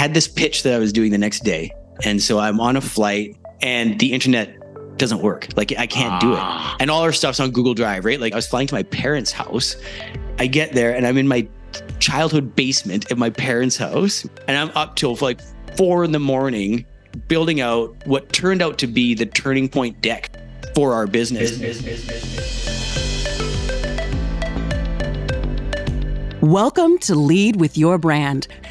had this pitch that I was doing the next day. And so I'm on a flight and the internet doesn't work. Like I can't ah. do it. Ah. And all our stuff's on Google Drive, right? Like I was flying to my parents' house. I get there and I'm in my childhood basement at my parents' house. And I'm up till like four in the morning building out what turned out to be the turning point deck for our business. business, business, business Welcome to Lead with Your Brand,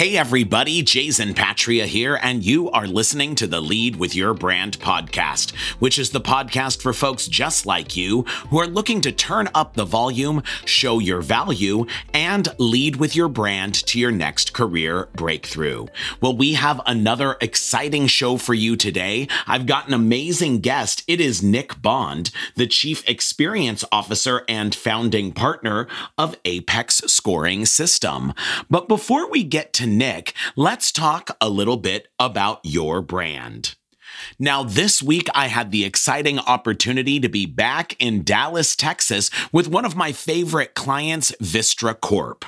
Hey everybody, Jason Patria here, and you are listening to the Lead with Your Brand podcast, which is the podcast for folks just like you who are looking to turn up the volume, show your value, and lead with your brand to your next career breakthrough. Well, we have another exciting show for you today. I've got an amazing guest. It is Nick Bond, the Chief Experience Officer and founding partner of Apex Scoring System. But before we get to Nick, let's talk a little bit about your brand. Now, this week I had the exciting opportunity to be back in Dallas, Texas with one of my favorite clients, Vistra Corp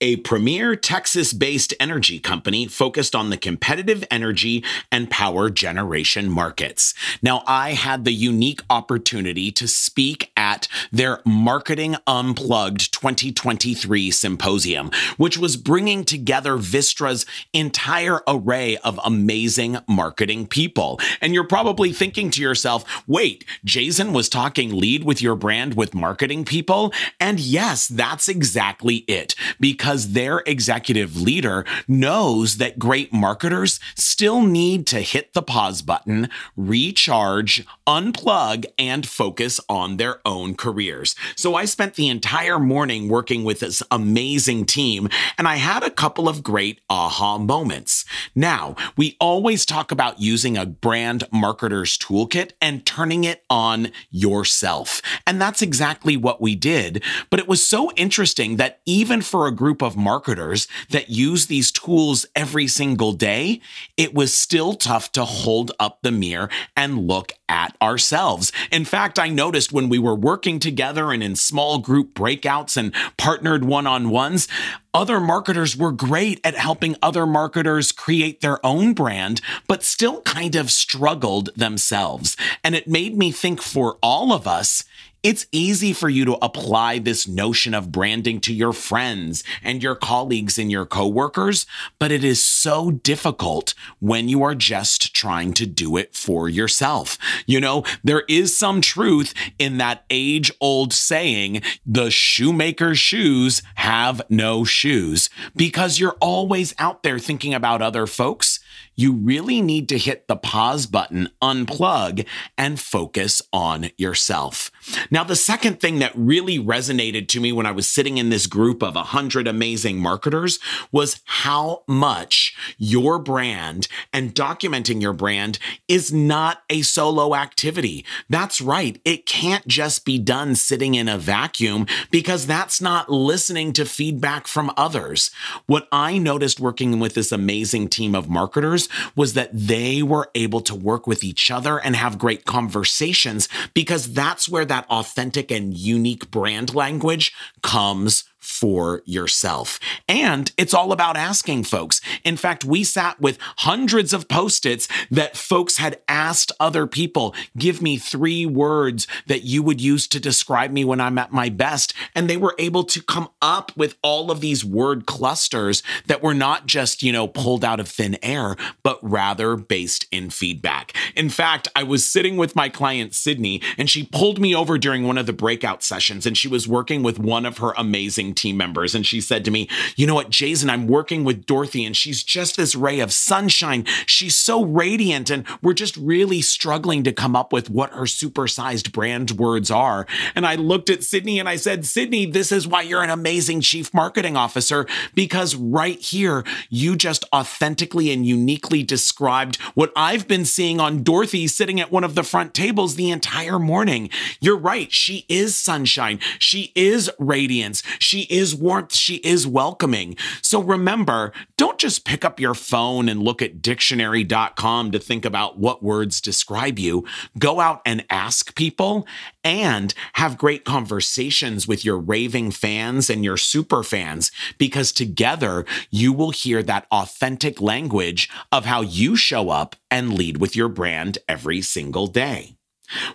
a premier Texas based energy company focused on the competitive energy and power generation markets. Now, I had the unique opportunity to speak at their Marketing Unplugged 2023 symposium, which was bringing together Vistra's entire array of amazing marketing people. And you're probably thinking to yourself, wait, Jason was talking lead with your brand with marketing people? And yes, that's exactly it. Because because their executive leader knows that great marketers still need to hit the pause button, recharge, unplug, and focus on their own careers. So I spent the entire morning working with this amazing team, and I had a couple of great aha moments. Now, we always talk about using a brand marketer's toolkit and turning it on yourself. And that's exactly what we did. But it was so interesting that even for a group of marketers that use these tools every single day, it was still tough to hold up the mirror and look at ourselves. In fact, I noticed when we were working together and in small group breakouts and partnered one on ones, other marketers were great at helping other marketers create their own brand, but still kind of struggled themselves. And it made me think for all of us, it's easy for you to apply this notion of branding to your friends and your colleagues and your coworkers, but it is so difficult when you are just trying to do it for yourself. You know, there is some truth in that age old saying, the shoemaker's shoes have no shoes, because you're always out there thinking about other folks you really need to hit the pause button, unplug, and focus on yourself. Now, the second thing that really resonated to me when I was sitting in this group of 100 amazing marketers was how much your brand and documenting your brand is not a solo activity. That's right. It can't just be done sitting in a vacuum because that's not listening to feedback from others. What I noticed working with this amazing team of marketers was that they were able to work with each other and have great conversations because that's where that authentic and unique brand language comes for yourself. And it's all about asking folks. In fact, we sat with hundreds of post its that folks had asked other people, give me three words that you would use to describe me when I'm at my best. And they were able to come up with all of these word clusters that were not just, you know, pulled out of thin air, but rather based in feedback. In fact, I was sitting with my client, Sydney, and she pulled me over during one of the breakout sessions and she was working with one of her amazing team members. And she said to me, You know what, Jason, I'm working with Dorothy and she's just this ray of sunshine. She's so radiant. And we're just really struggling to come up with what her supersized brand words are. And I looked at Sydney and I said, Sydney, this is why you're an amazing chief marketing officer, because right here, you just authentically and uniquely described what I've been seeing on Dorothy sitting at one of the front tables the entire morning. You're right. She is sunshine. She is radiance. She is warmth. She is welcoming. So remember, don't just pick up your phone and look at dictionary.com to think about what words describe you. Go out and ask people and have great conversations with your raving fans and your super fans because together you will hear that authentic language of how you show up and lead with your brand every single day.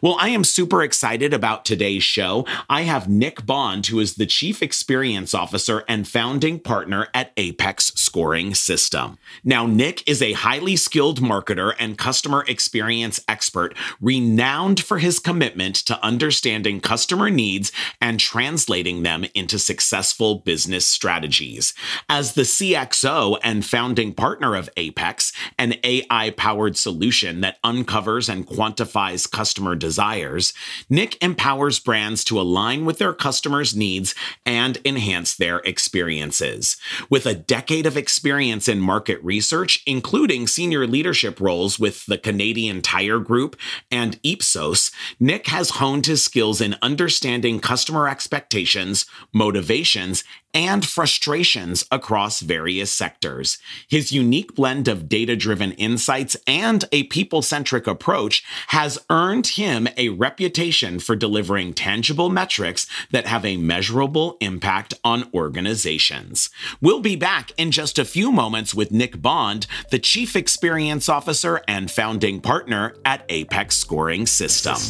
Well, I am super excited about today's show. I have Nick Bond, who is the Chief Experience Officer and founding partner at Apex Scoring System. Now, Nick is a highly skilled marketer and customer experience expert, renowned for his commitment to understanding customer needs and translating them into successful business strategies. As the CXO and founding partner of Apex, an AI powered solution that uncovers and quantifies customer desires, Nick empowers brands to align with their customers' needs and enhance their experiences. With a decade of experience in market research, including senior leadership roles with the Canadian Tire Group and Ipsos, Nick has honed his skills in understanding customer expectations, motivations, and frustrations across various sectors. His unique blend of data driven insights and a people centric approach has earned him a reputation for delivering tangible metrics that have a measurable impact on organizations. We'll be back in just a few moments with Nick Bond, the Chief Experience Officer and founding partner at Apex Scoring Systems.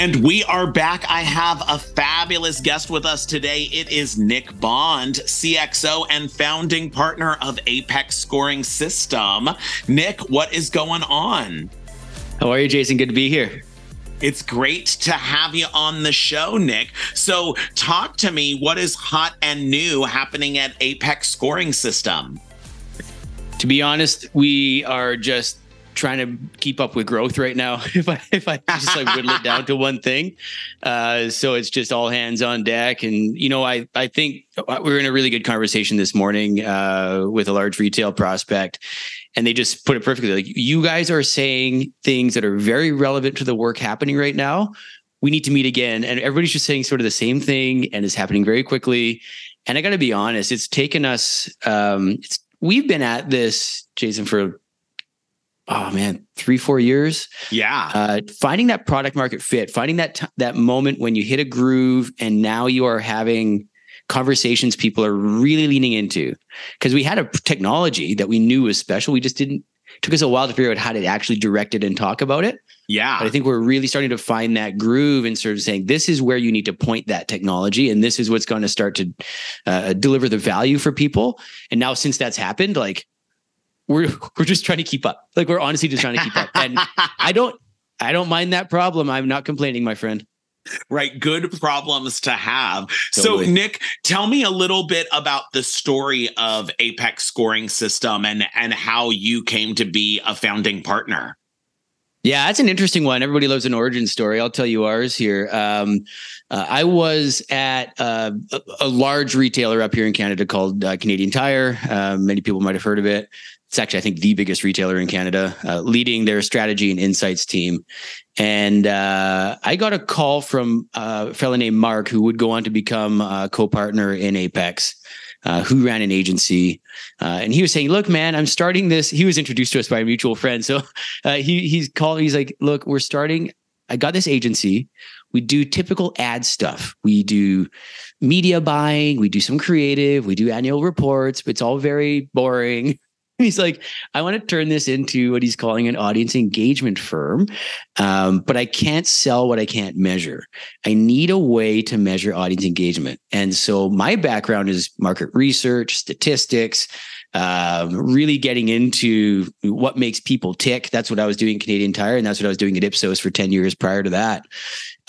And we are back. I have a fabulous guest with us today. It is Nick Bond, CXO and founding partner of Apex Scoring System. Nick, what is going on? How are you, Jason? Good to be here. It's great to have you on the show, Nick. So, talk to me. What is hot and new happening at Apex Scoring System? To be honest, we are just trying to keep up with growth right now. If I if I just like whittle it down to one thing, uh, so it's just all hands on deck. And you know, I I think we were in a really good conversation this morning uh, with a large retail prospect, and they just put it perfectly. Like you guys are saying things that are very relevant to the work happening right now. We need to meet again, and everybody's just saying sort of the same thing, and it's happening very quickly. And I got to be honest, it's taken us. Um, it's we've been at this, Jason, for oh man, three, four years. Yeah. Uh, finding that product market fit, finding that, t- that moment when you hit a groove and now you are having conversations people are really leaning into because we had a technology that we knew was special. We just didn't, took us a while to figure out how to actually direct it and talk about it. Yeah. But I think we're really starting to find that groove and sort of saying, this is where you need to point that technology. And this is what's going to start to uh, deliver the value for people. And now, since that's happened, like we're we're just trying to keep up. Like we're honestly just trying to keep up. And I don't I don't mind that problem. I'm not complaining, my friend. Right. Good problems to have. Totally. So, Nick, tell me a little bit about the story of Apex scoring system and, and how you came to be a founding partner. Yeah, that's an interesting one. Everybody loves an origin story. I'll tell you ours here. Um, uh, I was at uh, a, a, large retailer up here in Canada called uh, Canadian Tire. Uh, many people might have heard of it it's actually I think the biggest retailer in Canada, uh, leading their strategy and insights team. And uh, I got a call from a fellow named Mark, who would go on to become a co-partner in Apex. Uh, who ran an agency, uh, and he was saying, "Look, man, I'm starting this." He was introduced to us by a mutual friend, so uh, he he's called. He's like, "Look, we're starting. I got this agency. we do typical ad stuff. We do media buying, we do some creative, we do annual reports, but it's all very boring. he's like, I want to turn this into what he's calling an audience engagement firm, um, but I can't sell what I can't measure. I need a way to measure audience engagement. And so my background is market research, statistics, um, really getting into what makes people tick. That's what I was doing Canadian Tire, and that's what I was doing at Ipsos for 10 years prior to that.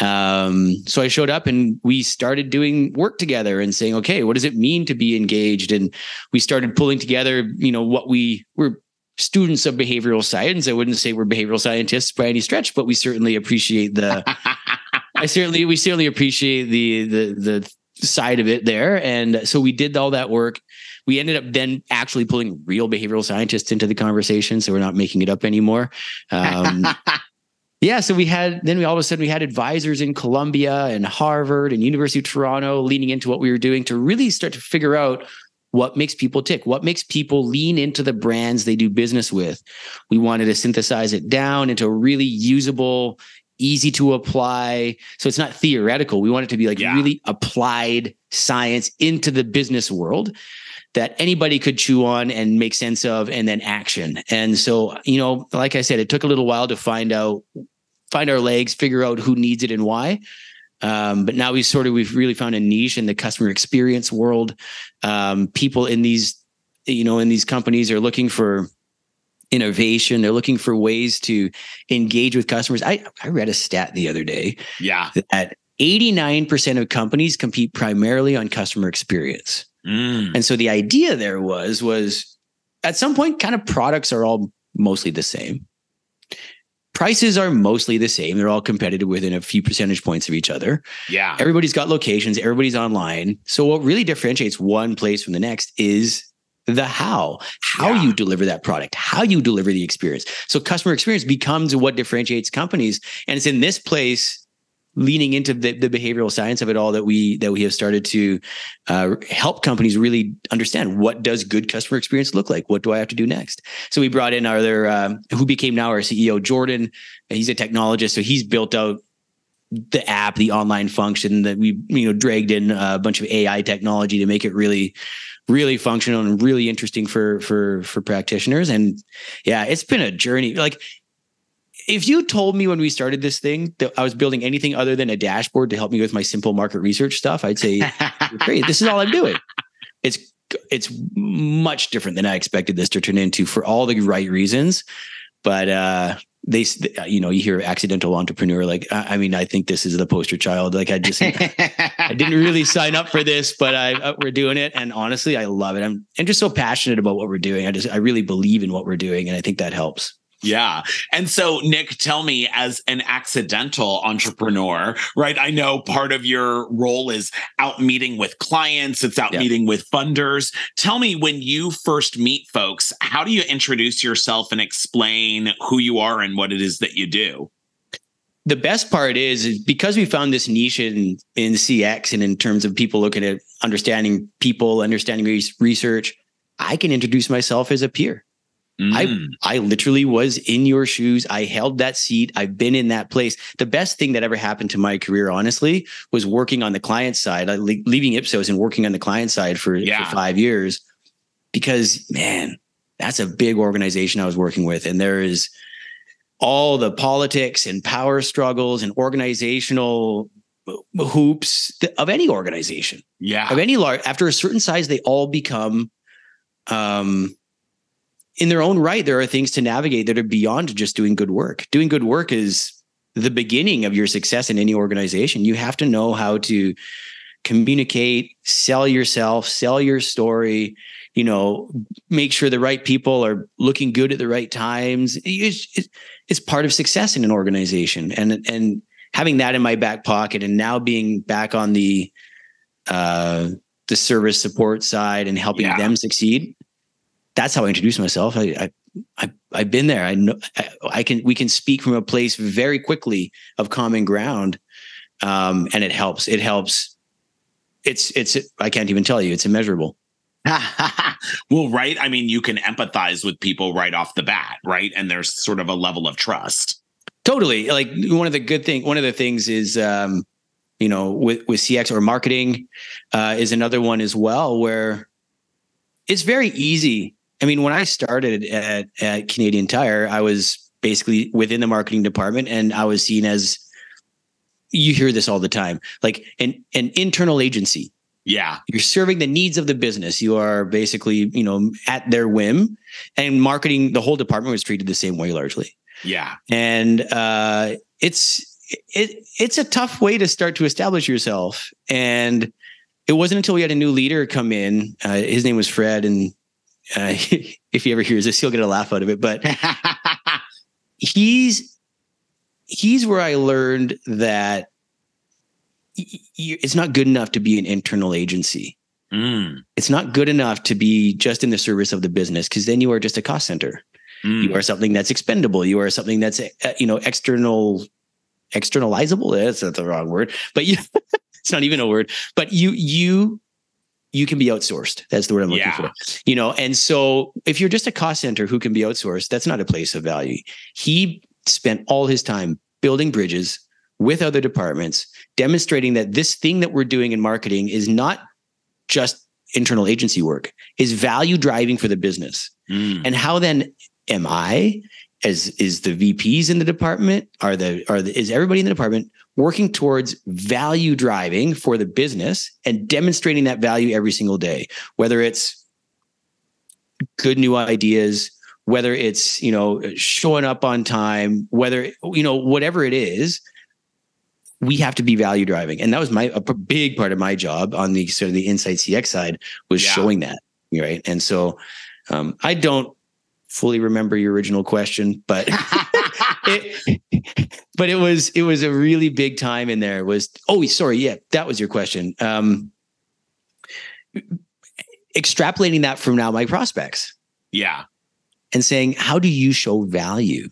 Um, so I showed up and we started doing work together and saying, okay, what does it mean to be engaged? And we started pulling together, you know, what we were students of behavioral science. I wouldn't say we're behavioral scientists by any stretch, but we certainly appreciate the I certainly we certainly appreciate the the the side of it there. And so we did all that work. We ended up then actually pulling real behavioral scientists into the conversation, so we're not making it up anymore. Um, yeah, so we had then we all of a sudden we had advisors in Columbia and Harvard and University of Toronto leaning into what we were doing to really start to figure out what makes people tick, what makes people lean into the brands they do business with. We wanted to synthesize it down into a really usable, easy to apply. So it's not theoretical. We want it to be like yeah. really applied science into the business world that anybody could chew on and make sense of and then action. And so, you know, like I said, it took a little while to find out find our legs, figure out who needs it and why. Um, but now we've sort of we've really found a niche in the customer experience world. Um, people in these, you know, in these companies are looking for innovation. They're looking for ways to engage with customers. I I read a stat the other day. Yeah. That 89% of companies compete primarily on customer experience. Mm. And so the idea there was was at some point kind of products are all mostly the same prices are mostly the same. They're all competitive within a few percentage points of each other. Yeah. Everybody's got locations, everybody's online. So what really differentiates one place from the next is the how, how yeah. you deliver that product, how you deliver the experience. So customer experience becomes what differentiates companies. And it's in this place leaning into the, the behavioral science of it all that we that we have started to uh, help companies really understand what does good customer experience look like? What do i have to do next? So we brought in our other um, who became now our ceo jordan. He's a technologist so he's built out the app the online function that we you know dragged in a bunch of ai technology to make it really really functional and really interesting for for for practitioners. And yeah it's been a journey. Like if you told me when we started this thing that I was building anything other than a dashboard to help me with my simple market research stuff, I'd say, great, this is all I'm doing. It's it's much different than I expected this to turn into for all the right reasons. But uh, they, you know, you hear accidental entrepreneur. Like, I mean, I think this is the poster child. Like, I just, I didn't really sign up for this, but I, uh, we're doing it. And honestly, I love it. I'm, I'm just so passionate about what we're doing. I just, I really believe in what we're doing. And I think that helps. Yeah. And so, Nick, tell me, as an accidental entrepreneur, right? I know part of your role is out meeting with clients, it's out yeah. meeting with funders. Tell me, when you first meet folks, how do you introduce yourself and explain who you are and what it is that you do? The best part is, is because we found this niche in, in CX and in terms of people looking at understanding people, understanding research, I can introduce myself as a peer. Mm. I I literally was in your shoes. I held that seat. I've been in that place. The best thing that ever happened to my career, honestly, was working on the client side, leaving Ipsos and working on the client side for, yeah. for five years. Because man, that's a big organization I was working with, and there is all the politics and power struggles and organizational hoops of any organization. Yeah, of any large. After a certain size, they all become um in their own right, there are things to navigate that are beyond just doing good work. Doing good work is the beginning of your success in any organization. You have to know how to communicate, sell yourself, sell your story, you know, make sure the right people are looking good at the right times. It's, it's part of success in an organization. And, and having that in my back pocket and now being back on the, uh, the service support side and helping yeah. them succeed that's how I introduce myself. I, I, I I've been there. I know I, I, can. We can speak from a place very quickly of common ground, um, and it helps. It helps. It's it's. I can't even tell you. It's immeasurable. well, right. I mean, you can empathize with people right off the bat, right? And there's sort of a level of trust. Totally. Like one of the good thing, one of the things is, um, you know, with, with CX or marketing, uh, is another one as well, where it's very easy. I mean, when I started at, at Canadian Tire, I was basically within the marketing department and I was seen as, you hear this all the time, like an, an internal agency. Yeah. You're serving the needs of the business. You are basically, you know, at their whim and marketing, the whole department was treated the same way largely. Yeah. And uh, it's it it's a tough way to start to establish yourself. And it wasn't until we had a new leader come in. Uh, his name was Fred, and uh, if he ever hears this, he'll get a laugh out of it. But he's he's where I learned that it's not good enough to be an internal agency. Mm. It's not good enough to be just in the service of the business because then you are just a cost center. Mm. You are something that's expendable. You are something that's uh, you know external externalizable. That's not the wrong word, but you, it's not even a word. But you you you can be outsourced. That's the word I'm looking Yeah. for. You know, and so if you're just a cost center who can be outsourced, that's not a place of value. He spent all his time building bridges with other departments, demonstrating that this thing that we're doing in marketing is not just internal agency work, is value driving for the business. Mm. And how then am I as is the VPs in the department? Are the are the, is everybody in the department working towards value driving for the business and demonstrating that value every single day, whether it's good new ideas, whether it's, you know, showing up on time, whether, you know, whatever it is, we have to be value driving. And that was my, a big part of my job on the sort of the insight CX side was Yeah. showing that. Right. And so, um, I don't fully remember your original question, but it, but it was it was a really big time in there. It was oh sorry yeah that was your question. Um, extrapolating that from now my prospects yeah. and saying how do you show value?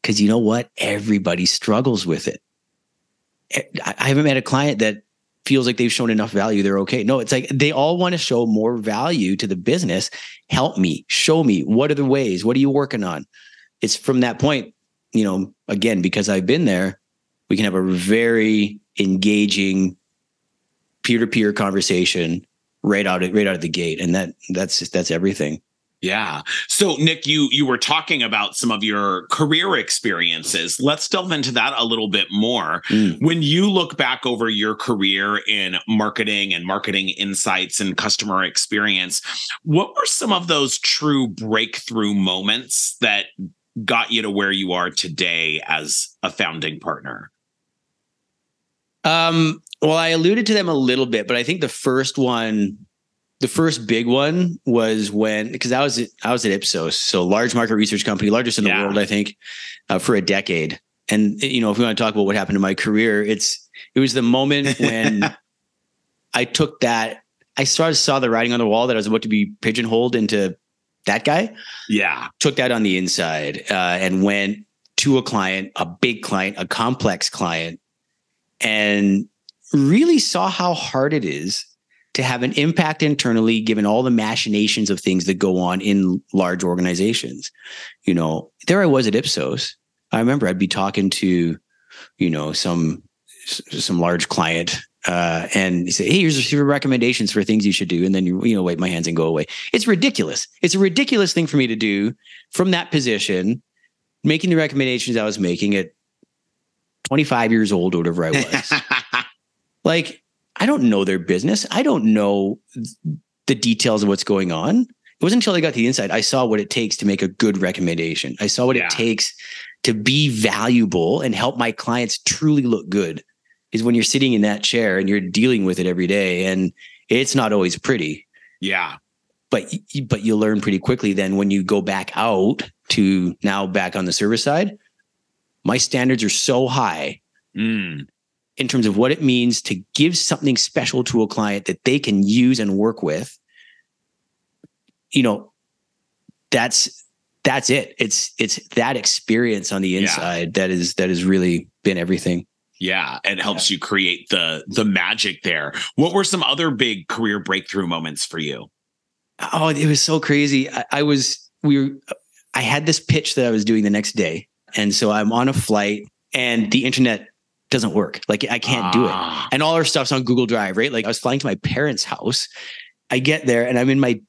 Because you know what everybody struggles with it. I I haven't met a client that feels like they've shown enough value they're okay. No it's like they all want to show more value to the business. Help me show me what are the ways? What are you working on? It's from that point you know again because i've been there we can have a very engaging peer-to-peer conversation right out of right out of the gate and that that's that's everything Yeah. So Nick, you you were talking about some of your career experiences. Let's delve into that a little bit more. Mm. When you look back over your career in marketing and marketing insights and customer experience, what were some of those true breakthrough moments that got you to where you are today as a founding partner? Um, well, I alluded to them a little bit, but I think the first one, the first big one was when because I was at, I was at Ipsos, so large market research company, largest in the Yeah. world, I think, uh, for a decade. And you know, if we want to talk about what happened in my career, it's it was the moment when I took that. I sort of saw the writing on the wall that I was about to be pigeonholed into that guy Yeah. took that on the inside uh, and went to a client, a big client, a complex client, and really saw how hard it is to have an impact internally, given all the machinations of things that go on in large organizations. You know, there I was at Ipsos. I remember I'd be talking to, you know, some some large client uh, and you say, "Hey, here's a your recommendations for things you should do," and then you you know wipe my hands and go away. It's ridiculous. It's a ridiculous thing for me to do from that position, making the recommendations I was making at 25 years old or whatever I was. like, I don't know their business. I don't know the details of what's going on. It wasn't until I got to the inside I saw what it takes to make a good recommendation. I saw what Yeah. it takes to be valuable and help my clients truly look good. Is when you're sitting in that chair and you're dealing with it every day, and it's not always pretty yeah. but but you learn pretty quickly then when you go back out to now back on the service side my standards are so high Mm. In terms of what it means to give something special to a client that they can use and work with you know that's that's it it's it's that experience on the Yeah. inside that is that has really been everything Yeah, it helps you create the the magic there. What were some other big career breakthrough moments for you? Oh, it was so crazy. I, I was we were I had this pitch that I was doing the next day. And so I'm on a flight and the internet doesn't work. Like I can't do it. Ah. And all our stuff's on Google Drive, right? Like I was flying to my parents' house. I get there and I'm in my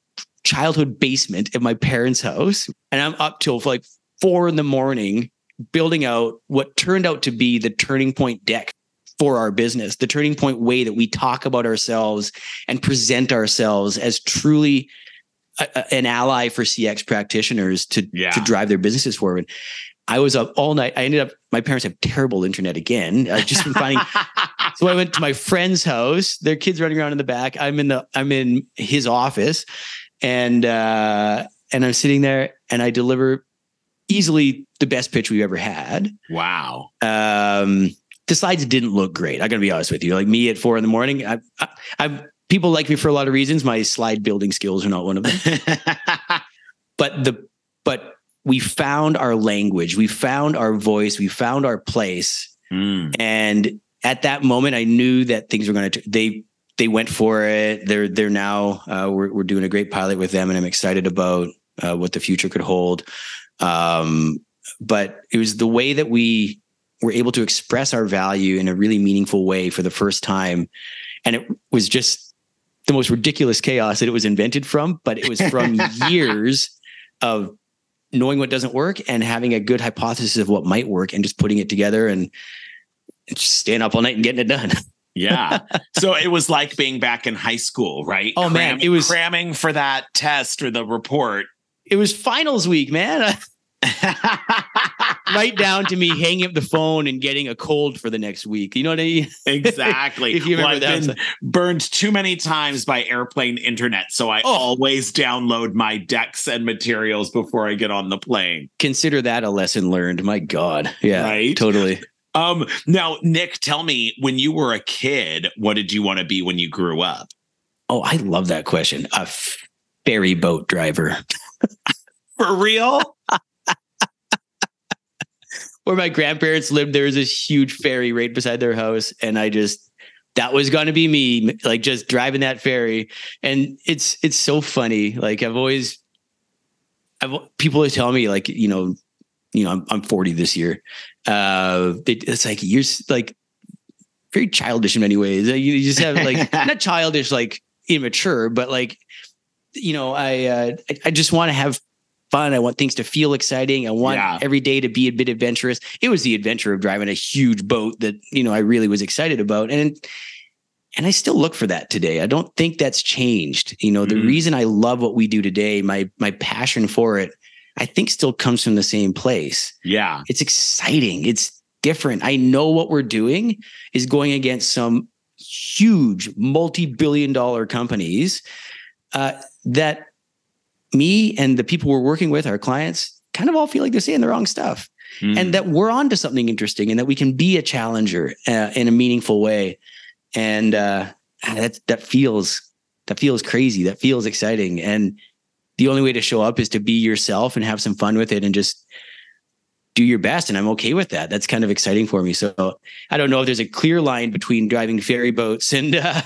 childhood basement at my parents' house. And I'm up till like four in the morning building out what turned out to be the turning point deck for our business, the turning point way that we talk about ourselves and present ourselves as truly a, a- an ally for CX practitioners to, Yeah. to drive their businesses forward. I was up all night. I ended up, my parents have terrible internet again. I've just been finding so I went to my friend's house. Their kids running around in the back. I'm in the I'm in his office, and uh, and I'm sitting there, and I deliver easily the best pitch we've ever had. wow. Um, the slides didn't look great. I gotta be honest with you. Like me at four in the morning, I, I, I people like me for a lot of reasons. My slide building skills are not one of them. but the but we found our language, we found our voice, we found our place. Mm. And at that moment, I knew that things were going to. They they went for it. They're they're now uh, we're we're doing a great pilot with them, and I'm excited about uh, what the future could hold. Um, but it was the way that we were able to express our value in a really meaningful way for the first time, and it was just the most ridiculous chaos that it was invented from. But it was from years of knowing what doesn't work and having a good hypothesis of what might work and just putting it together and just staying up all night and getting it done. Yeah. so it was like being back in high school, right? Oh, man, it was- cramming for that test or the report. It was finals week, man. right down to me hanging up the phone and getting a cold for the next week. You know what I mean? exactly. If you Well, remember I've that. been burned too many times by airplane internet, so I Oh. always download my decks and materials before I get on the plane. Consider that a lesson learned. My God. Yeah. Right? Totally. Um, now, Nick, tell me, when you were a kid, what did you want to be when you grew up? Oh, I love that question. A ferry boat driver. For real? Where my grandparents lived, there was this huge ferry right beside their house. And I just, that was going to be me, like just driving that ferry. And it's, it's so funny. Like I've always, I've, people always tell me like, you know, you know, I'm, I'm 40 this year. Uh, it, it's like, you're like very childish in many ways. You just have like, not childish, like immature, but like, you know, I, uh, I, I just want to have fun. I want things to feel exciting. I want Yeah. every day to be a bit adventurous. It was the adventure of driving a huge boat that, you know, I really was excited about. And, and I still look for that today. I don't think that's changed. You know, the Mhm. reason I love what we do today, my, my passion for it, I think still comes from the same place. Yeah. It's exciting. It's different. I know what we're doing is going against some huge multi-billion dollar companies uh, that me and the people we're working with, our clients, kind of all feel like they're saying the wrong stuff, Mm. and that we're on to something interesting, and that we can be a challenger uh, in a meaningful way, and uh, that that feels that feels crazy. That feels exciting, and the only way to show up is to be yourself and have some fun with it, and just do your best. And i'm okay with that. That's kind of exciting for me. So i don't know if there's a clear line between driving ferry boats and uh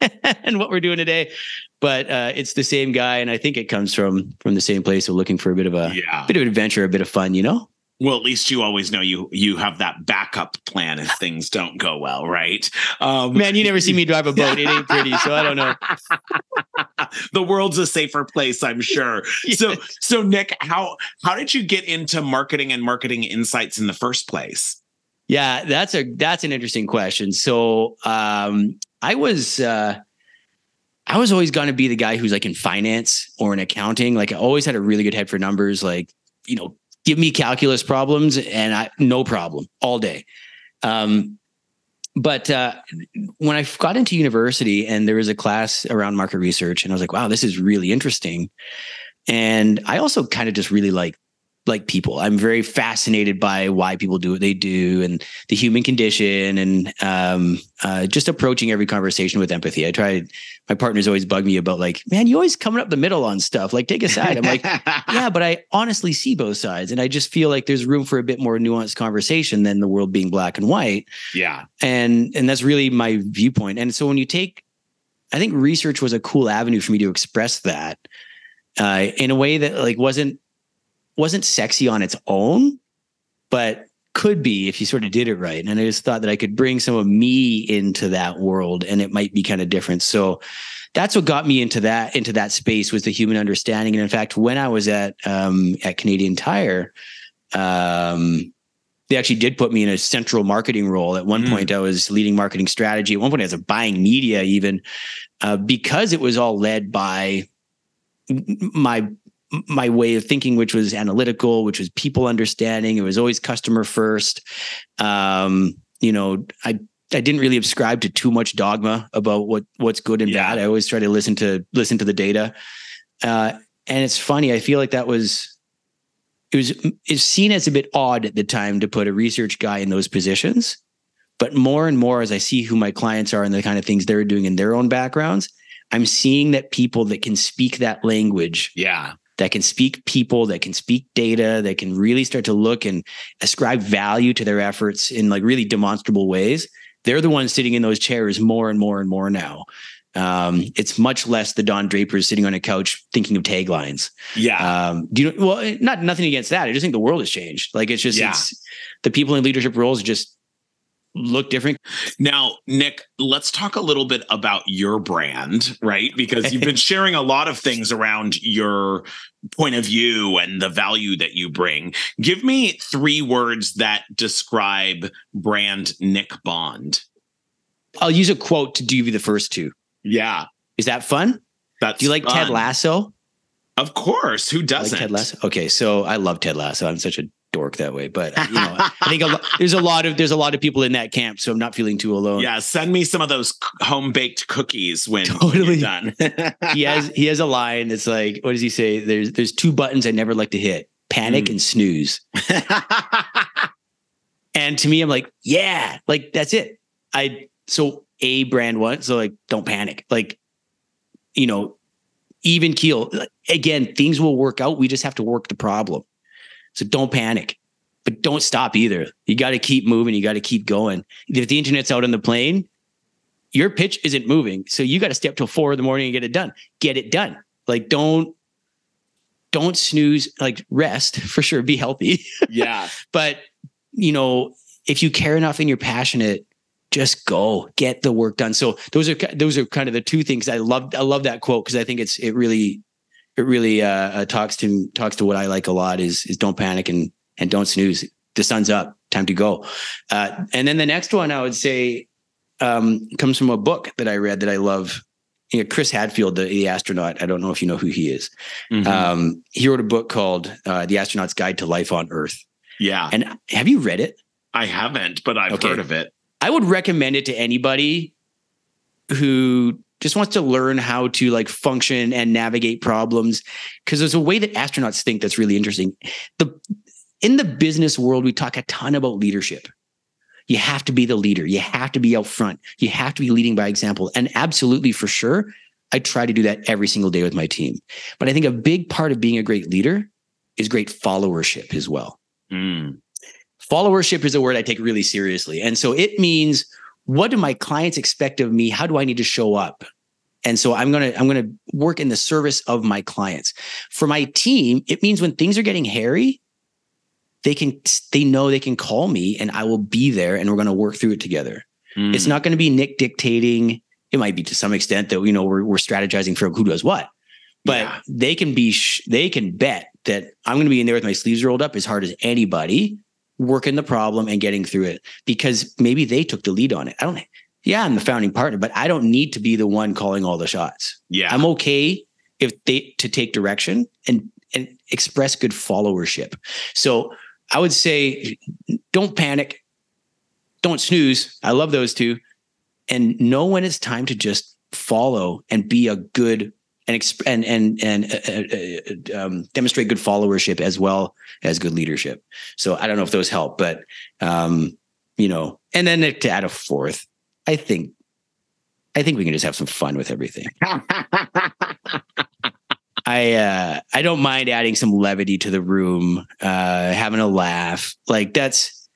and what we're doing today but uh it's the same guy and i think it comes from from the same place of looking for a bit of a yeah. bit of adventure a bit of fun you know Well, at least you always know you you have that backup plan if things don't go well, right? Um, man you never see me drive a boat it ain't pretty so i don't know the world's a safer place, I'm sure. So, so Nick, how how did you get into marketing and marketing insights in the first place? Yeah, that's a that's an interesting question. So um I was uh I was always going to be the guy who's like in finance or in accounting. Like I always had a really good head for numbers. Like, you know, give me calculus problems and I no problem all day. Um but uh, when I got into university and there was a class around market research, and I was like, wow, this is really interesting. And I also kind of just really like like people. I'm very fascinated by why people do what they do and the human condition and um, uh, just approaching every conversation with empathy. I try, my partners always bug me about like, man, you always coming up the middle on stuff. Like take a side. I'm like, yeah, but I honestly see both sides. And I just feel like there's room for a bit more nuanced conversation than the world being black and white yeah, and and that's really my viewpoint and so when you take i think research was a cool avenue for me to express that uh, in a way that like wasn't wasn't sexy on its own but could be if you sort of did it right. And I just thought that I could bring some of me into that world and it might be kind of different. So that's what got me into that into that space was the human understanding. And in fact, when I was at um, at Canadian Tire, um, they actually did put me in a central marketing role. At one mm. point, I was leading marketing strategy. At one point, I was buying media, even uh, because it was all led by my my way of thinking, which was analytical, which was people understanding. It was always customer first. Um, you know, I I didn't really subscribe to too much dogma about what what's good and yeah. bad. I always try to listen to listen to the data. Uh, and it's funny. I feel like that was it was it's seen as a bit odd at the time to put a research guy in those positions. But more and more as I see who my clients are and the kind of things they're doing in their own backgrounds, I'm seeing that people that can speak that language, yeah, that can speak people, that can speak data, that can really start to look and ascribe value to their efforts in like really demonstrable ways. They're the ones sitting in those chairs more and more and more now. Um, it's much less the Don Draper sitting on a couch thinking of taglines. Yeah. Um, do you know? Well, not nothing against that. I just think the world has changed. Like it's just yeah. it's the people in leadership roles just look different. Now, Nick, let's talk a little bit about your brand, right? Because you've been sharing a lot of things around your point of view and the value that you bring. Give me three words that describe brand Nick Bond. I'll use a quote to give you the first two. Yeah. Is that fun? That's Do you like fun. Ted Lasso? Of course. Who doesn't? Like Ted Lasso. Okay, so I love Ted Lasso. I'm such a dork that way, but you know, I think a lo- there's a lot of there's a lot of people in that camp, so I'm not feeling too alone. Yeah, send me some of those home baked cookies when totally you're done. he has he has a line that's like, what does he say? There's there's two buttons I never like to hit: panic mm. and snooze. and to me, I'm like, yeah, like that's it. I so a brand one, so like don't panic, like you know, even keel. Again, things will work out. We just have to work the problem. So don't panic, but don't stop either. You got to keep moving. You got to keep going. If the internet's out on the plane, your pitch isn't moving. So you got to stay up till four in the morning and get it done. Get it done. Like don't don't snooze. Like rest for sure. Be healthy. Yeah. but you know, if you care enough and you're passionate, just go get the work done. So those are those are kind of the two things I love. I love that quote because I think it's it really it really uh, uh, talks to talks to what I like a lot is is don't panic and and don't snooze. The sun's up, time to go. Uh, and then the next one I would say um, comes from a book that I read that I love. You know, Chris Hadfield, the, the, astronaut. I don't know if you know who he is. Mm-hmm. Um, he wrote a book called uh, "The Astronaut's Guide to Life on Earth." Yeah, and have you read it? I haven't, but I've okay. heard of it. I would recommend it to anybody who just wants to learn how to like function and navigate problems because there's a way that astronauts think that's really interesting. The in the business world we talk a ton about leadership. You have to be the leader. You have to be out front. You have to be leading by example. And absolutely for sure, I try to do that every single day with my team. But I think a big part of being a great leader is great followership as well. Mm. Followership is a word I take really seriously. And so it means what do my clients expect of me? How do I need to show up? And so I'm going to I'm going to work in the service of my clients. For my team, it means when things are getting hairy, they can they know they can call me and I will be there and we're going to work through it together. Mm. It's not going to be Nick dictating. It might be to some extent that you know we're we're strategizing for who does what. But yeah. they can be sh- they can bet that I'm going to be in there with my sleeves rolled up as hard as anybody working the problem and getting through it because maybe they took the lead on it. I don't yeah, I'm the founding partner, but I don't need to be the one calling all the shots. Yeah. I'm okay if they to take direction and and express good followership. So I would say don't panic, don't snooze. I love those two. And know when it's time to just follow and be a good and exp- and and and uh, uh, uh, um, demonstrate good followership as well as good leadership. So I don't know if those help, but um, you know, and then to add a fourth, I think I think we can just have some fun with everything. I uh, I don't mind adding some levity to the room, uh, having a laugh. Like that's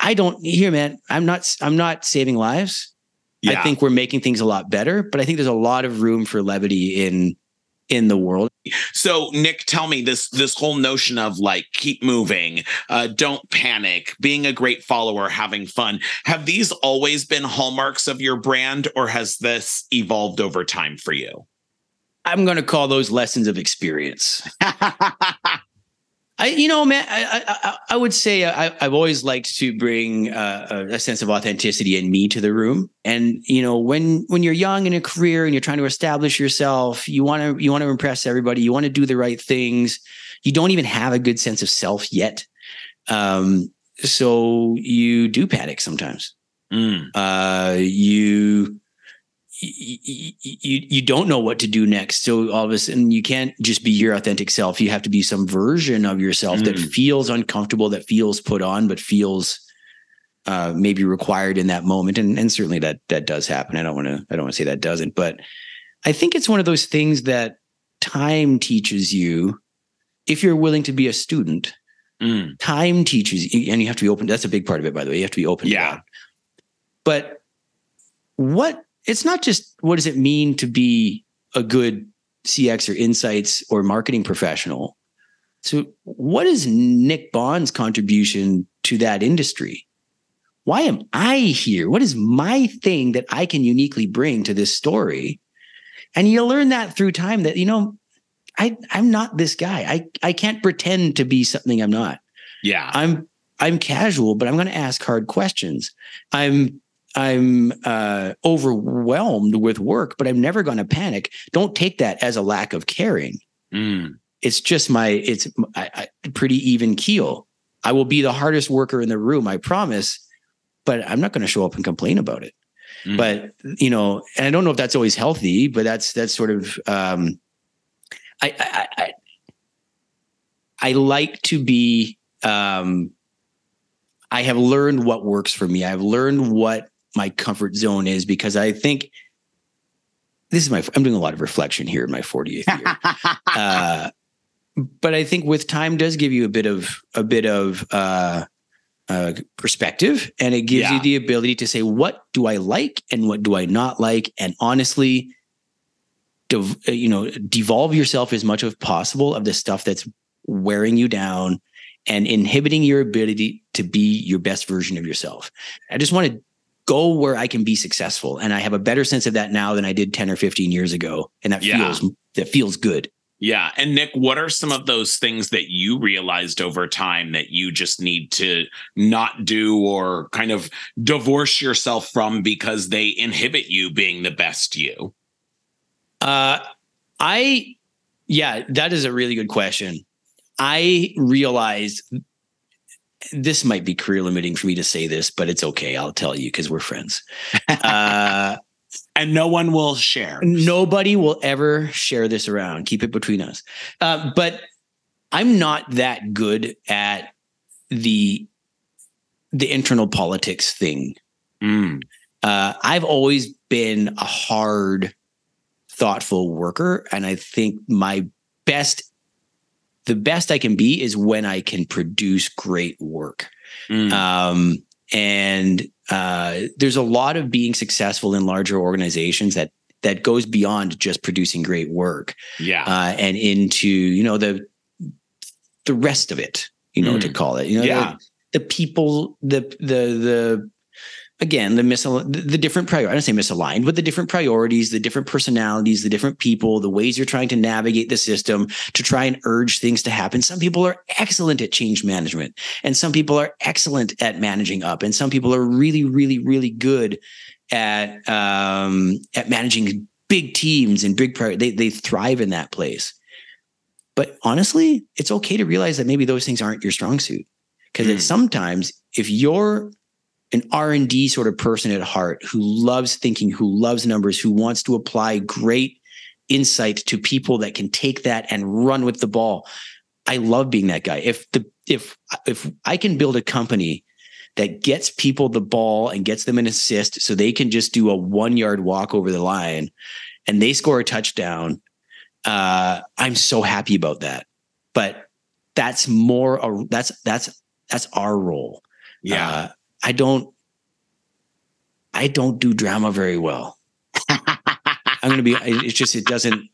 I don't here, man. I'm not I'm not saving lives. Yeah. I think we're making things a lot better, but I think there's a lot of room for levity in in the world. So, Nick, tell me this this whole notion of like keep moving, uh, don't panic, being a great follower, having fun. Have these always been hallmarks of your brand, or has this evolved over time for you? I'm going to call those lessons of experience. I, you know, man, I, I, I would say I, have always liked to bring uh, a sense of authenticity and me to the room. And you know, when when you're young in a career and you're trying to establish yourself, you want to you want to impress everybody. You want to do the right things. You don't even have a good sense of self yet, um, so you do panic sometimes. Mm. Uh, you you, you don't know what to do next. So all of a sudden, you can't just be your authentic self. You have to be some version of yourself mm. that feels uncomfortable, that feels put on, but feels uh, maybe required in that moment. And and certainly that that does happen. I don't want to I don't want to say that doesn't, but I think it's one of those things that time teaches you if you're willing to be a student. Mm. Time teaches you, and you have to be open. That's a big part of it, by the way. You have to be open. Yeah. But what it's not just what does it mean to be a good CX or insights or marketing professional. So, what is Nick Bond's contribution to that industry? Why am I here? What is my thing that I can uniquely bring to this story? And you learn that through time that, you know, I, I'm not this guy. I, I can't pretend to be something I'm not. Yeah. I'm I'm casual, but I'm going to ask hard questions. I'm I'm uh, overwhelmed with work, but I'm never going to panic. Don't take that as a lack of caring. Mm. It's just my, it's I, I, pretty even keel. I will be the hardest worker in the room, I promise, but I'm not going to show up and complain about it. Mm. But you know, and I don't know if that's always healthy, but that's that's sort of um, I, I, I I like to be um, I have learned what works for me. I've learned what my comfort zone is because I think this is my I'm doing a lot of reflection here in my 40th year. uh, but I think with time does give you a bit of a bit of uh, uh, perspective, and it gives yeah. you the ability to say what do I like and what do I not like, and honestly, dev- uh, you know, devolve yourself as much as possible of the stuff that's wearing you down and inhibiting your ability to be your best version of yourself. I just want to go where I can be successful. And I have a better sense of that now than I did 10 or 15 years ago. And that yeah. feels that feels good. Yeah. And Nick, what are some of those things that you realized over time that you just need to not do or kind of divorce yourself from because they inhibit you being the best you? Uh I yeah, that is a really good question. I realized this might be career limiting for me to say this, but it's okay. I'll tell you because we're friends. Uh, and no one will share. Nobody will ever share this around. Keep it between us. Uh, but I'm not that good at the the internal politics thing. Mm. Uh, I've always been a hard, thoughtful worker, and I think my best the best I can be is when I can produce great work. Mm. Um, and uh, there's a lot of being successful in larger organizations that that goes beyond just producing great work. Yeah, uh, and into you know the the rest of it. You know mm. to call it. You know, yeah. the, the people, the the the again the misal- the different priorities. I don't say misaligned, but the different priorities, the different personalities, the different people, the ways you're trying to navigate the system to try and urge things to happen. Some people are excellent at change management, and some people are excellent at managing up, and some people are really, really, really good at um, at managing big teams and big priorities. They they thrive in that place. But honestly, it's okay to realize that maybe those things aren't your strong suit because mm. sometimes if you're an r&d sort of person at heart who loves thinking who loves numbers who wants to apply great insight to people that can take that and run with the ball. I love being that guy. If the if if i can build a company that gets people the ball and gets them an assist so they can just do a one yard walk over the line and they score a touchdown uh, i'm so happy about that. But that's more a, that's that's that's our role. Yeah. Uh, I don't I don't do drama very well. I'm to be it's just it doesn't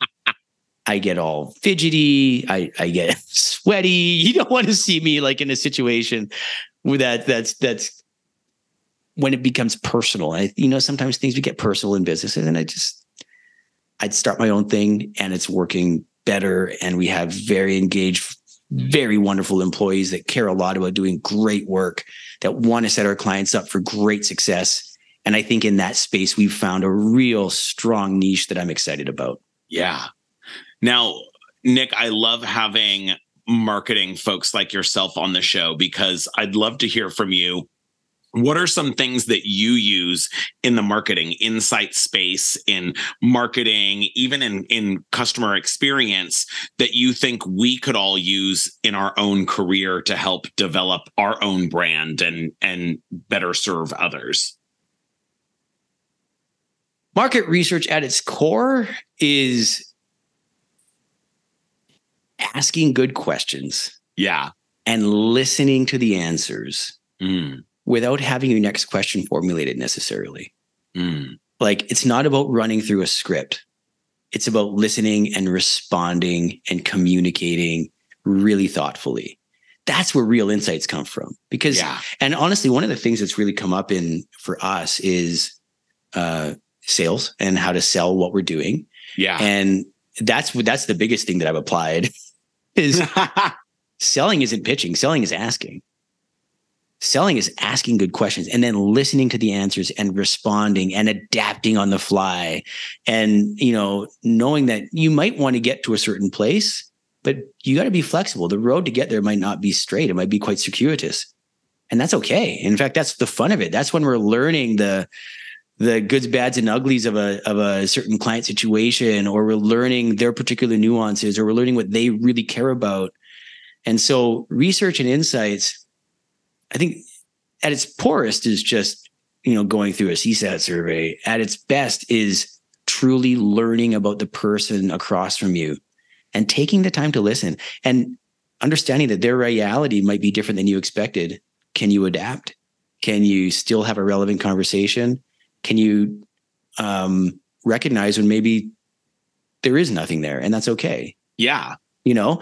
I get all fidgety. I, I get sweaty. You don't want to see me like in a situation where that that's that's when it becomes personal. I, you know, sometimes things get personal in businesses, and I just I'd start my own thing, and it's working better, and we have very engaged, very wonderful employees that care a lot about doing great work, that want to set our clients up for great success. And I think in that space, we've found a real strong niche that I'm excited about. Yeah. Now, Nick, I love having marketing folks like yourself on the show because I'd love to hear from you what are some things that you use in the marketing insight space in marketing even in in customer experience that you think we could all use in our own career to help develop our own brand and and better serve others? Market research at its core is asking good questions yeah. and listening to the answers mm without having your next question formulated necessarily. Mm. Like it's not about running through a script. It's about listening and responding and communicating really thoughtfully. That's where real insights come from. Because yeah. and honestly, one of the things that's really come up in for us is uh sales and how to sell what we're doing. Yeah. And that's that's the biggest thing that I've applied is selling isn't pitching, selling is asking selling is asking good questions and then listening to the answers and responding and adapting on the fly and you know knowing that you might want to get to a certain place but you got to be flexible. The road to get there might not be straight. It might be quite circuitous. And that's okay. In fact that's the fun of it. That's when we're learning the the goods bads and uglies of a of a certain client situation or we're learning their particular nuances or we're learning what they really care about. And so research and insights I think at its poorest is just, you know, going through a CSAT survey. At its best is truly learning about the person across from you and taking the time to listen and understanding that their reality might be different than you expected. Can you adapt? Can you still have a relevant conversation? Can you um, recognize when maybe there is nothing there and that's okay? Yeah. You know,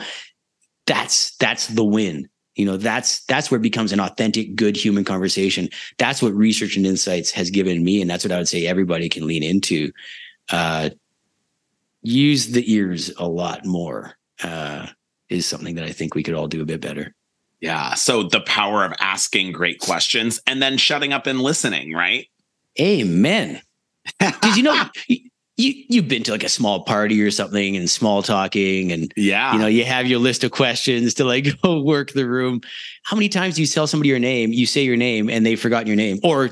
that's that's the win you know that's that's where it becomes an authentic good human conversation. That's what research and insights has given me and that's what i would say everybody can lean into uh, use the ears a lot more uh, is something that i think we could all do a bit better. Yeah so the power of asking great questions and then shutting up and listening right? Amen. Because you know you you've been to like a small party or something and small talking and yeah. you know you have your list of questions to like go work the room. How many times do you tell somebody your name you say your name and they've forgotten your name? Or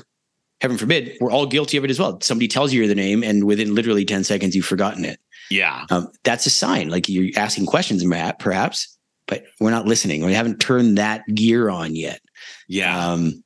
heaven forbid we're all guilty of it as well. Somebody tells you the name and within literally 10 seconds you've forgotten it. Yeah. Um, that's a sign like you're asking questions Matt, perhaps but we're not listening. We haven't turned that gear on yet. Yeah. Um,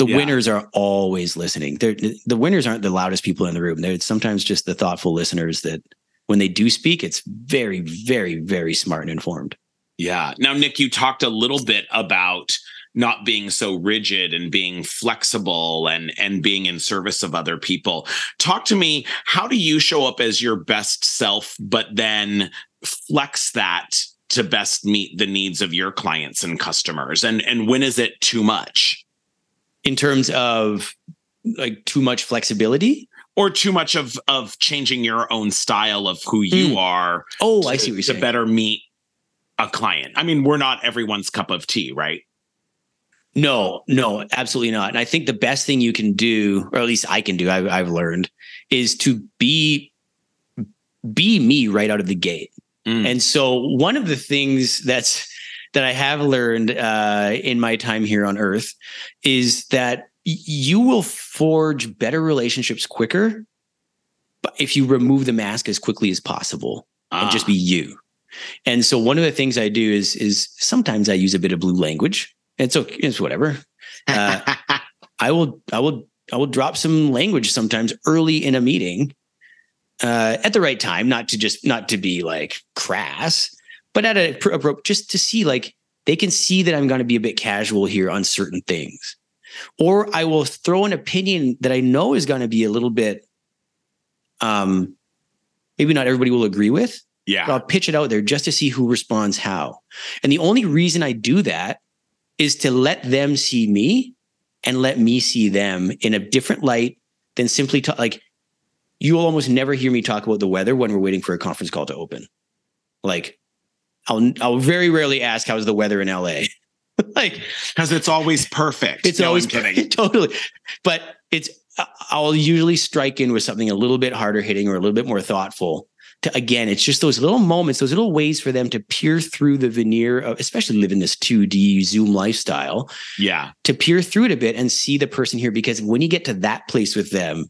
the yeah. winners are always listening. They're, the winners aren't the loudest people in the room. They're sometimes just the thoughtful listeners that when they do speak, it's very, very, very smart and informed. Yeah. Now, Nick, you talked a little bit about not being so rigid and being flexible and and being in service of other people. Talk to me, how do you show up as your best self but then flex that to best meet the needs of your clients and customers? And and when is it too much? In terms of like too much flexibility or too much of of changing your own style of who you mm. are oh to, i see what you're to saying. better meet a client i mean we're not everyone's cup of tea right no no absolutely not and i think the best thing you can do or at least i can do i've, I've learned is to be be me right out of the gate mm. and so one of the things that's that I have learned uh, in my time here on Earth is that you will forge better relationships quicker but if you remove the mask as quickly as possible ah. and just be you. And so one of the things I do is is sometimes I use a bit of blue language. It's okay, it's whatever. Uh, I will I will I will drop some language sometimes early in a meeting uh, at the right time, not to just not to be like crass, but at a just to see like they can see that I'm going to be a bit casual here on certain things. Or I will throw an opinion that I know is going to be a little bit um maybe not everybody will agree with. Yeah. I'll pitch it out there just to see who responds how. And the only reason I do that is to let them see me and let me see them in a different light than simply talk like you will almost never hear me talk about the weather when we're waiting for a conference call to open. Like I'll I'll very rarely ask how's the weather in LA. like because it's always perfect. It's no, always I'm kidding. totally. But it's uh, I'll usually strike in with something a little bit harder hitting or a little bit more thoughtful. To, again, it's just those little moments, those little ways for them to peer through the veneer of, especially living this 2D Zoom lifestyle. Yeah. To peer through it a bit and see the person here. Because when you get to that place with them,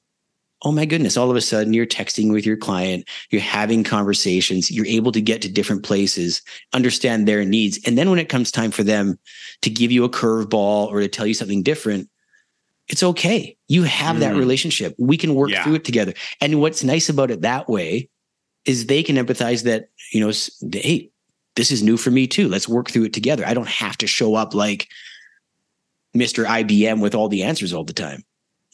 oh my goodness, all of a sudden you're texting with your client, you're having conversations, you're able to get to different places, understand their needs. And then when it comes time for them to give you a curveball or to tell you something different, it's okay. You have mm. that relationship. We can work yeah. through it together. And what's nice about it that way is they can empathize that, you know, hey, this is new for me too. Let's work through it together. I don't have to show up like Mr. IBM with all the answers all the time.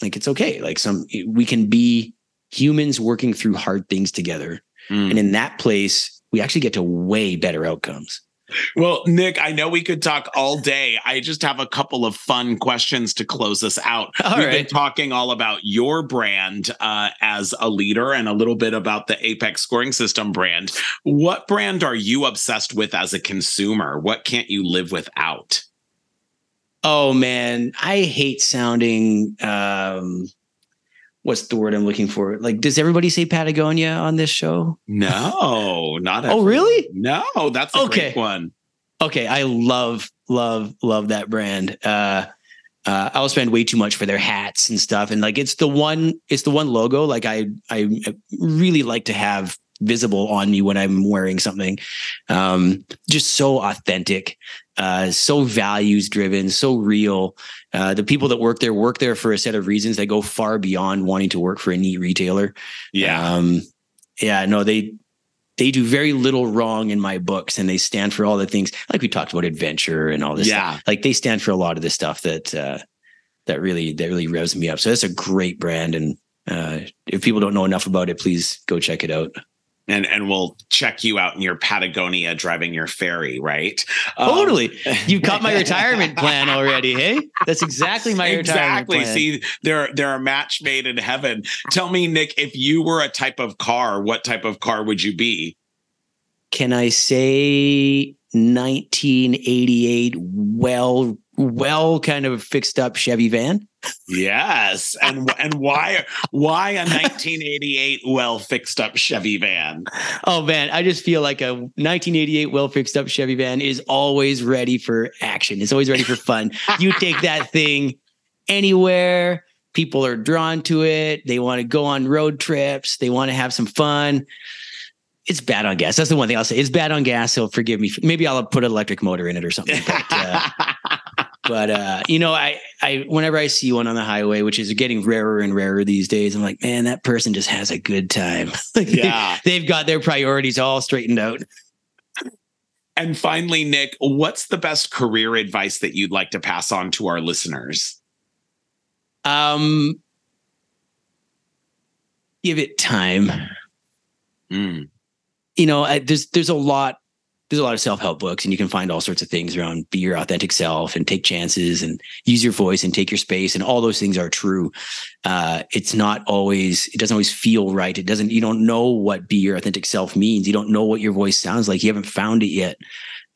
Like it's okay. Like some we can be humans working through hard things together. Mm. And in that place, we actually get to way better outcomes. Well, Nick, I know we could talk all day. I just have a couple of fun questions to close us out. All We've right. been talking all about your brand uh, as a leader and a little bit about the Apex scoring system brand. What brand are you obsessed with as a consumer? What can't you live without? Oh man, I hate sounding um what's the word I'm looking for? Like, does everybody say Patagonia on this show? No, not. oh, really? No, that's a okay. great one. Okay, I love, love, love that brand. Uh, uh, I'll spend way too much for their hats and stuff, and like it's the one, it's the one logo. Like I, I really like to have visible on me when I'm wearing something. Um, just so authentic, uh, so values driven, so real. Uh, the people that work there work there for a set of reasons that go far beyond wanting to work for a neat retailer. Yeah. Um, yeah, no, they they do very little wrong in my books and they stand for all the things like we talked about adventure and all this yeah. Stuff. Like they stand for a lot of the stuff that uh that really that really revs me up. So that's a great brand and uh if people don't know enough about it, please go check it out and and we'll check you out in your Patagonia driving your ferry, right? Totally. Um, you got my retirement plan already, hey? That's exactly my exactly. retirement plan. Exactly. See, they're they're a match made in heaven. Tell me, Nick, if you were a type of car, what type of car would you be? Can I say 1988 well well kind of fixed up Chevy van? Yes. And and why why a 1988 well fixed up Chevy van? Oh man, I just feel like a 1988 well fixed up Chevy van is always ready for action. It's always ready for fun. you take that thing anywhere, people are drawn to it. They want to go on road trips, they want to have some fun. It's bad on gas. That's the one thing I'll say. It's bad on gas. So forgive me. Maybe I'll put an electric motor in it or something. But, uh, but uh, you know, I, I, whenever I see one on the highway, which is getting rarer and rarer these days, I'm like, man, that person just has a good time. yeah, they've got their priorities all straightened out. And finally, Nick, what's the best career advice that you'd like to pass on to our listeners? Um, give it time. Mm. You know, I, there's there's a lot there's a lot of self-help books and you can find all sorts of things around be your authentic self and take chances and use your voice and take your space and all those things are true. Uh, it's not always it doesn't always feel right. It doesn't you don't know what be your authentic self means. You don't know what your voice sounds like. You haven't found it yet.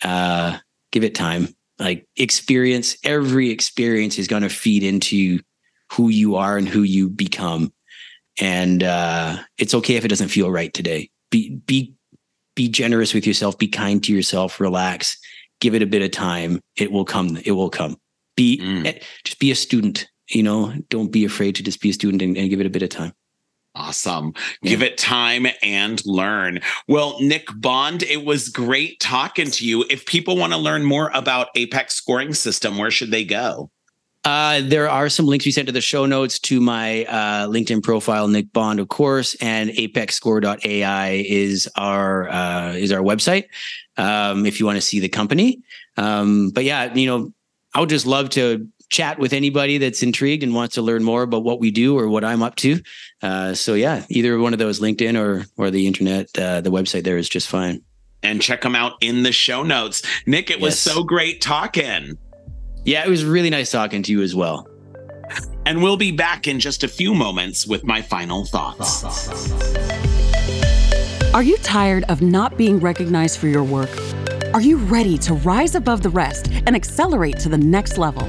Uh, give it time. Like experience every experience is going to feed into who you are and who you become. And uh, it's okay if it doesn't feel right today. Be be be generous with yourself, be kind to yourself, relax, give it a bit of time. It will come. It will come. Be mm. Eh, just be a student, you know, don't be afraid to just be a student and, and give it a bit of time. Awesome. Yeah. Give it time and learn. Well, Nick Bond, it was great talking to you. If people want to learn more about Apex scoring system, where should they go? Uh, there are some links we sent to the show notes to my uh, LinkedIn profile, Nick Bond, of course, and apexscore.ai is our uh, is our website. Um, if you want to see the company, um, but yeah, you know, I would just love to chat with anybody that's intrigued and wants to learn more about what we do or what I'm up to. Uh, so yeah, either one of those, LinkedIn or or the internet, uh, the website there is just fine. And check them out in the show notes. Nick, it yes. was so great talking. Yeah, it was really nice talking to you as well. And we'll be back in just a few moments with my final thoughts. Are you tired of not being recognized for your work? Are you ready to rise above the rest and accelerate to the next level?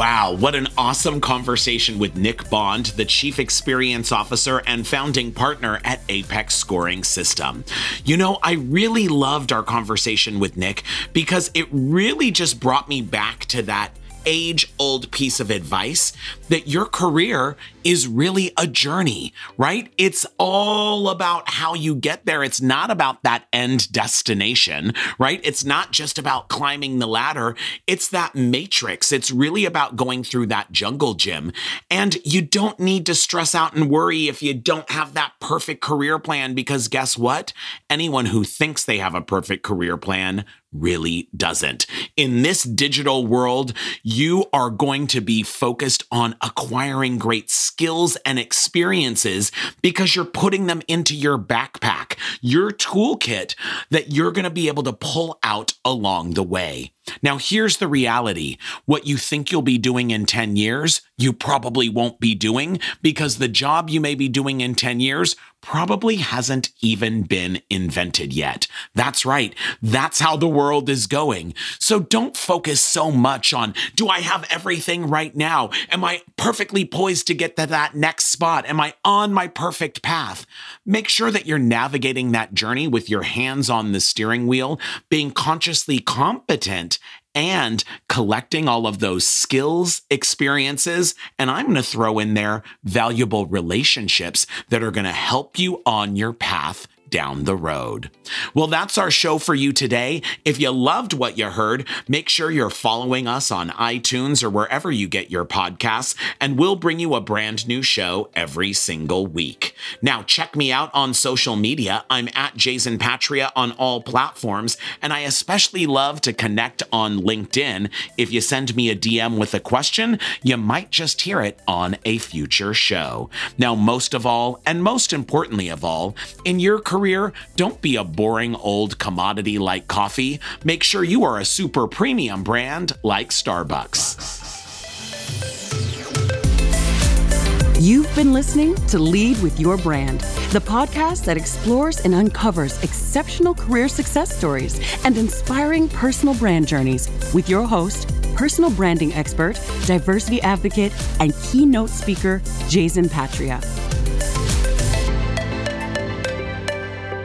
Wow, what an awesome conversation with Nick Bond, the Chief Experience Officer and founding partner at Apex Scoring System. You know, I really loved our conversation with Nick because it really just brought me back to that age old piece of advice that your career is really a journey, right? It's all about how you get there. It's not about that end destination, right? It's not just about climbing the ladder. It's that matrix. It's really about going through that jungle gym. And you don't need to stress out and worry if you don't have that perfect career plan because guess what? Anyone who thinks they have a perfect career plan really doesn't. In this digital world, you are going to be focused on acquiring great skills and experiences because you're putting them into your backpack, your toolkit that you're going to be able to pull out along the way. Now, here's the reality what you think you'll be doing in 10 years, you probably won't be doing because the job you may be doing in 10 years probably hasn't even been invented yet. That's right. That's how the world is going. So don't focus so much on do I have everything right now? Am I perfectly poised to get to that next spot? Am I on my perfect path? Make sure that you're navigating that journey with your hands on the steering wheel, being consciously competent and collecting all of those skills, experiences, and I'm going to throw in there valuable relationships that are going to help you on your path down the road. Well, that's our show for you today. If you loved what you heard, make sure you're following us on iTunes or wherever you get your podcasts, and we'll bring you a brand new show every single week. Now, check me out on social media. I'm at Jayzen Patria on all platforms, and I especially love to connect on LinkedIn. If you send me a DM with a question, you might just hear it on a future show. Now, most of all, and most importantly of all, in your career, career, don't be a boring old commodity like coffee. Make sure you are a super premium brand like Starbucks. You've been listening to Lead with Your Brand, the podcast that explores and uncovers exceptional career success stories and inspiring personal brand journeys with your host, personal branding expert, diversity advocate, and keynote speaker, Jayzen Patria.